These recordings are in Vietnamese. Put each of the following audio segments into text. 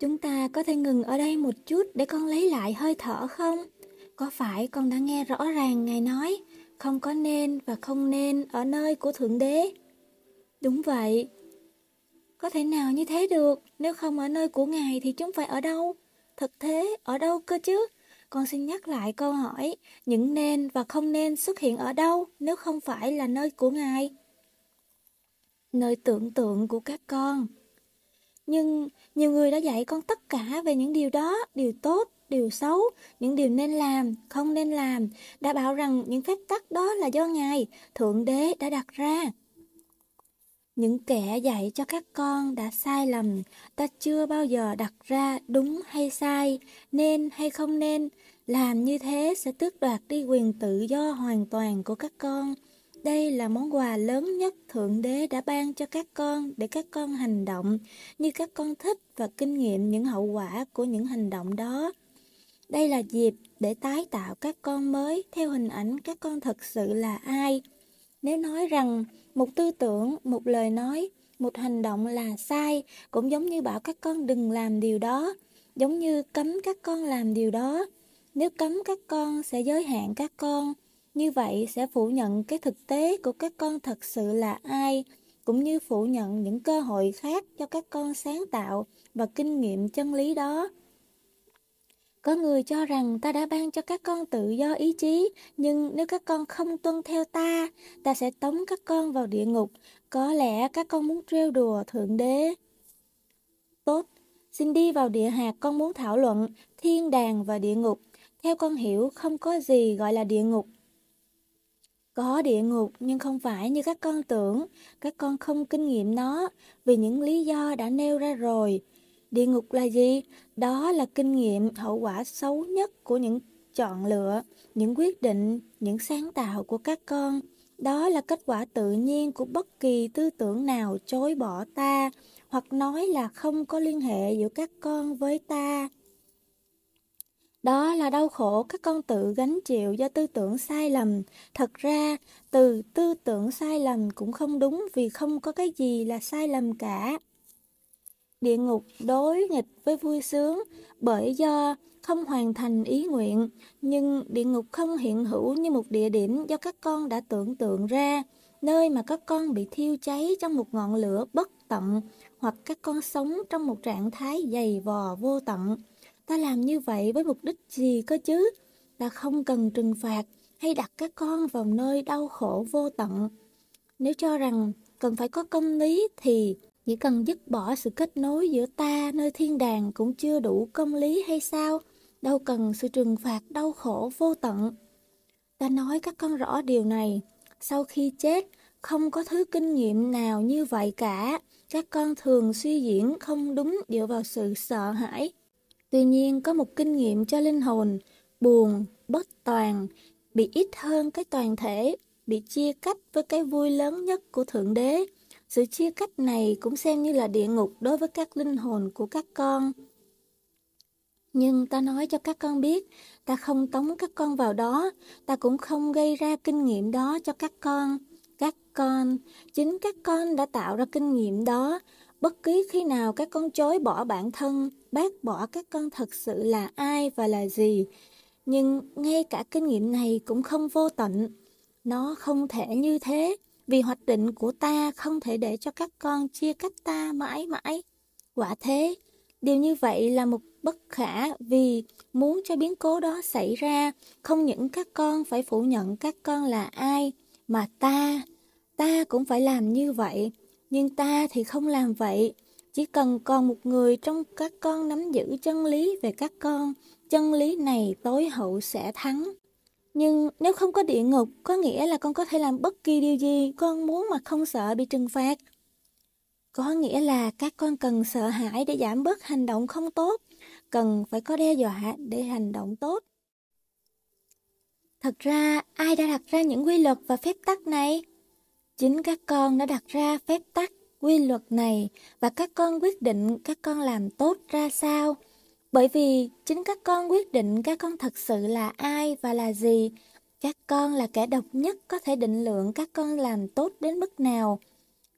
Chúng ta có thể ngừng ở đây một chút để con lấy lại hơi thở không? Có phải con đã nghe rõ ràng Ngài nói không có nên và không nên ở nơi của Thượng Đế? Đúng vậy. Có thể nào như thế được? Nếu không ở nơi của Ngài thì chúng phải ở đâu? Thực thế, ở đâu cơ chứ? Con xin nhắc lại câu hỏi, những nên và không nên xuất hiện ở đâu nếu không phải là nơi của Ngài? Nơi tưởng tượng của các con. Nhưng nhiều người đã dạy con tất cả về những điều đó, điều tốt, điều xấu, những điều nên làm, không nên làm, đã bảo rằng những phép tắc đó là do Ngài, Thượng Đế đã đặt ra. Những kẻ dạy cho các con đã sai lầm, ta chưa bao giờ đặt ra đúng hay sai, nên hay không nên. Làm như thế sẽ tước đoạt đi quyền tự do hoàn toàn của các con. Đây là món quà lớn nhất Thượng Đế đã ban cho các con để các con hành động như các con thích và kinh nghiệm những hậu quả của những hành động đó. Đây là dịp để tái tạo các con mới theo hình ảnh các con thật sự là ai. Nếu nói rằng một tư tưởng, một lời nói, một hành động là sai, cũng giống như bảo các con đừng làm điều đó, giống như cấm các con làm điều đó. Nếu cấm các con sẽ giới hạn các con, như vậy sẽ phủ nhận cái thực tế của các con thật sự là ai, cũng như phủ nhận những cơ hội khác cho các con sáng tạo và kinh nghiệm chân lý đó. Có người cho rằng ta đã ban cho các con tự do ý chí, nhưng nếu các con không tuân theo ta, ta sẽ tống các con vào địa ngục. Có lẽ các con muốn trêu đùa Thượng Đế. Tốt, xin đi vào địa hạt con muốn thảo luận, thiên đàng và địa ngục. Theo con hiểu, không có gì gọi là địa ngục. Có địa ngục nhưng không phải như các con tưởng, các con không kinh nghiệm nó vì những lý do đã nêu ra rồi. Địa ngục là gì? Đó là kinh nghiệm hậu quả xấu nhất của những chọn lựa, những quyết định, những sáng tạo của các con. Đó là kết quả tự nhiên của bất kỳ tư tưởng nào chối bỏ ta hoặc nói là không có liên hệ giữa các con với ta. Đó là đau khổ các con tự gánh chịu do tư tưởng sai lầm. Thật ra, từ tư tưởng sai lầm cũng không đúng vì không có cái gì là sai lầm cả. Địa ngục đối nghịch với vui sướng bởi do không hoàn thành ý nguyện, nhưng địa ngục không hiện hữu như một địa điểm do các con đã tưởng tượng ra, nơi mà các con bị thiêu cháy trong một ngọn lửa bất tận, hoặc các con sống trong một trạng thái dày vò vô tận. Ta làm như vậy với mục đích gì cơ chứ? Ta không cần trừng phạt hay đặt các con vào nơi đau khổ vô tận. Nếu cho rằng cần phải có công lý thì chỉ cần dứt bỏ sự kết nối giữa ta nơi thiên đàng cũng chưa đủ công lý hay sao? Đâu cần sự trừng phạt đau khổ vô tận. Ta nói các con rõ điều này. Sau khi chết, không có thứ kinh nghiệm nào như vậy cả. Các con thường suy diễn không đúng dựa vào sự sợ hãi. Tuy nhiên có một kinh nghiệm cho linh hồn, buồn, bất toàn, bị ít hơn cái toàn thể, bị chia cách với cái vui lớn nhất của Thượng Đế. Sự chia cách này cũng xem như là địa ngục đối với các linh hồn của các con. Nhưng ta nói cho các con biết, ta không tống các con vào đó, ta cũng không gây ra kinh nghiệm đó cho các con. Các con, chính các con đã tạo ra kinh nghiệm đó. Bất cứ khi nào các con chối bỏ bản thân, bác bỏ các con thật sự là ai và là gì. Nhưng ngay cả kinh nghiệm này cũng không vô tận. Nó không thể như thế vì hoạch định của ta không thể để cho các con chia cách ta mãi mãi. Quả thế, điều như vậy là một bất khả vì muốn cho biến cố đó xảy ra, không những các con phải phủ nhận các con là ai, mà ta, ta cũng phải làm như vậy. Nhưng ta thì không làm vậy. Chỉ cần còn một người trong các con nắm giữ chân lý về các con, chân lý này tối hậu sẽ thắng. Nhưng nếu không có địa ngục, có nghĩa là con có thể làm bất kỳ điều gì con muốn mà không sợ bị trừng phạt. Có nghĩa là các con cần sợ hãi để giảm bớt hành động không tốt, cần phải có đe dọa để hành động tốt. Thật ra, ai đã đặt ra những quy luật và phép tắc này? Chính các con đã đặt ra phép tắc, quy luật này và các con quyết định các con làm tốt ra sao. Bởi vì chính các con quyết định các con thật sự là ai và là gì. Các con là kẻ độc nhất có thể định lượng các con làm tốt đến mức nào.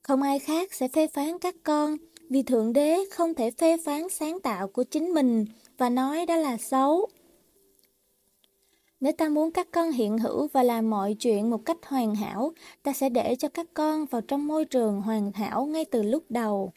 Không ai khác sẽ phê phán các con, vì Thượng Đế không thể phê phán sáng tạo của chính mình và nói đó là xấu. Nếu ta muốn các con hiện hữu và làm mọi chuyện một cách hoàn hảo, ta sẽ để cho các con vào trong môi trường hoàn hảo ngay từ lúc đầu.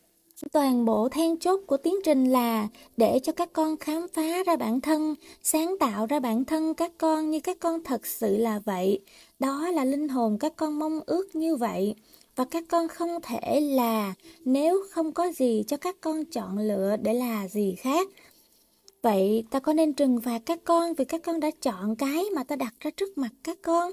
Toàn bộ then chốt của tiến trình là để cho các con khám phá ra bản thân, sáng tạo ra bản thân các con như các con thật sự là vậy. Đó là linh hồn các con mong ước như vậy. Và các con không thể là nếu không có gì cho các con chọn lựa để là gì khác. Vậy ta có nên trừng phạt các con vì các con đã chọn cái mà ta đặt ra trước mặt các con?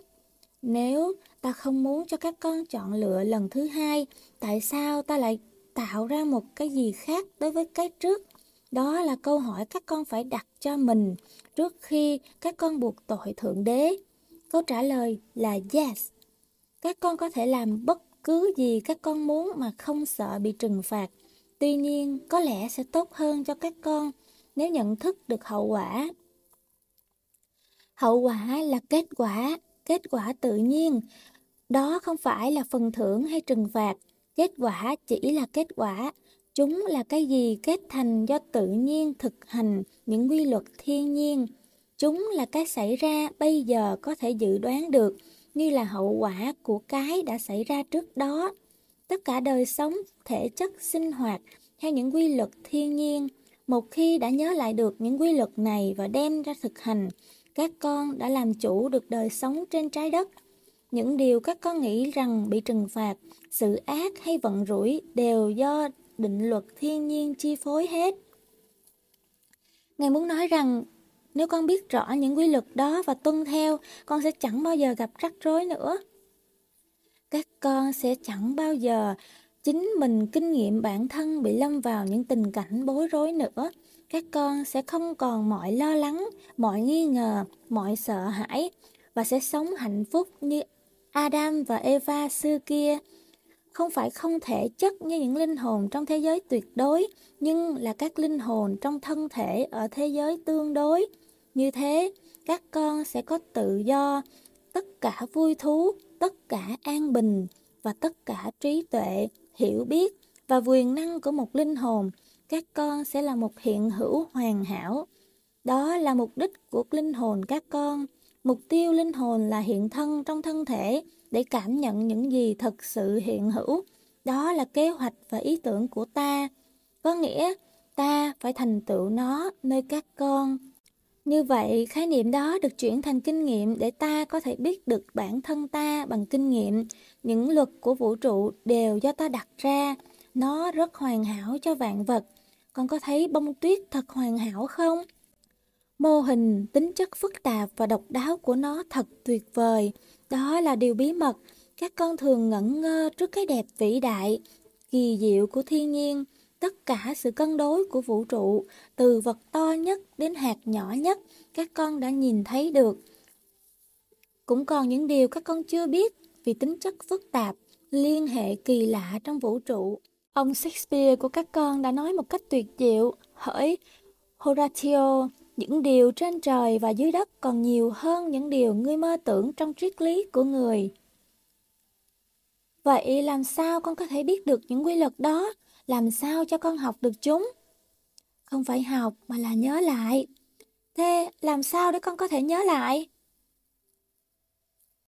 Nếu ta không muốn cho các con chọn lựa lần thứ hai, tại sao ta lại tạo ra một cái gì khác đối với cái trước? Đó là câu hỏi các con phải đặt cho mình trước khi các con buộc tội Thượng Đế. Câu trả lời là yes. Các con có thể làm bất cứ gì các con muốn mà không sợ bị trừng phạt. Tuy nhiên, có lẽ sẽ tốt hơn cho các con nếu nhận thức được hậu quả. Hậu quả là kết quả, kết quả tự nhiên. Đó không phải là phần thưởng hay trừng phạt, kết quả chỉ là kết quả. Chúng là cái gì kết thành do tự nhiên thực hành những quy luật thiên nhiên. Chúng là cái xảy ra bây giờ có thể dự đoán được, như là hậu quả của cái đã xảy ra trước đó. Tất cả đời sống, thể chất, sinh hoạt theo những quy luật thiên nhiên một khi đã nhớ lại được những quy luật này và đem ra thực hành, các con đã làm chủ được đời sống trên trái đất. Những điều các con nghĩ rằng bị trừng phạt, sự ác hay vận rủi đều do định luật thiên nhiên chi phối hết. Ngài muốn nói rằng nếu con biết rõ những quy luật đó và tuân theo, con sẽ chẳng bao giờ gặp rắc rối nữa. Các con sẽ chẳng bao giờ chính mình kinh nghiệm bản thân bị lâm vào những tình cảnh bối rối nữa, các con sẽ không còn mọi lo lắng, mọi nghi ngờ, mọi sợ hãi và sẽ sống hạnh phúc như adam và eva xưa kia. Không phải không thể chất như những linh hồn trong thế giới tuyệt đối, nhưng là các linh hồn trong thân thể ở thế giới tương đối. Như thế, các con sẽ có tự do, tất cả vui thú, tất cả an bình và tất cả trí tuệ hiểu biết và quyền năng của một linh hồn, các con sẽ là một hiện hữu hoàn hảo. Đó là mục đích của linh hồn các con. Mục tiêu linh hồn là hiện thân trong thân thể để cảm nhận những gì thật sự hiện hữu. Đó là kế hoạch và ý tưởng của ta. Có nghĩa ta phải thành tựu nó nơi các con. Như vậy, khái niệm đó được chuyển thành kinh nghiệm để ta có thể biết được bản thân ta bằng kinh nghiệm. Những luật của vũ trụ đều do ta đặt ra. Nó rất hoàn hảo cho vạn vật. Con có thấy bông tuyết thật hoàn hảo không? Mô hình, tính chất phức tạp và độc đáo của nó thật tuyệt vời. Đó là điều bí mật. Các con thường ngẩn ngơ trước cái đẹp vĩ đại, kỳ diệu của thiên nhiên tất cả sự cân đối của vũ trụ, từ vật to nhất đến hạt nhỏ nhất, các con đã nhìn thấy được. Cũng còn những điều các con chưa biết vì tính chất phức tạp, liên hệ kỳ lạ trong vũ trụ. Ông Shakespeare của các con đã nói một cách tuyệt diệu, hỡi Horatio, những điều trên trời và dưới đất còn nhiều hơn những điều ngươi mơ tưởng trong triết lý của người. Vậy làm sao con có thể biết được những quy luật đó? Làm sao cho con học được chúng? Không phải học mà là nhớ lại. Thế làm sao để con có thể nhớ lại?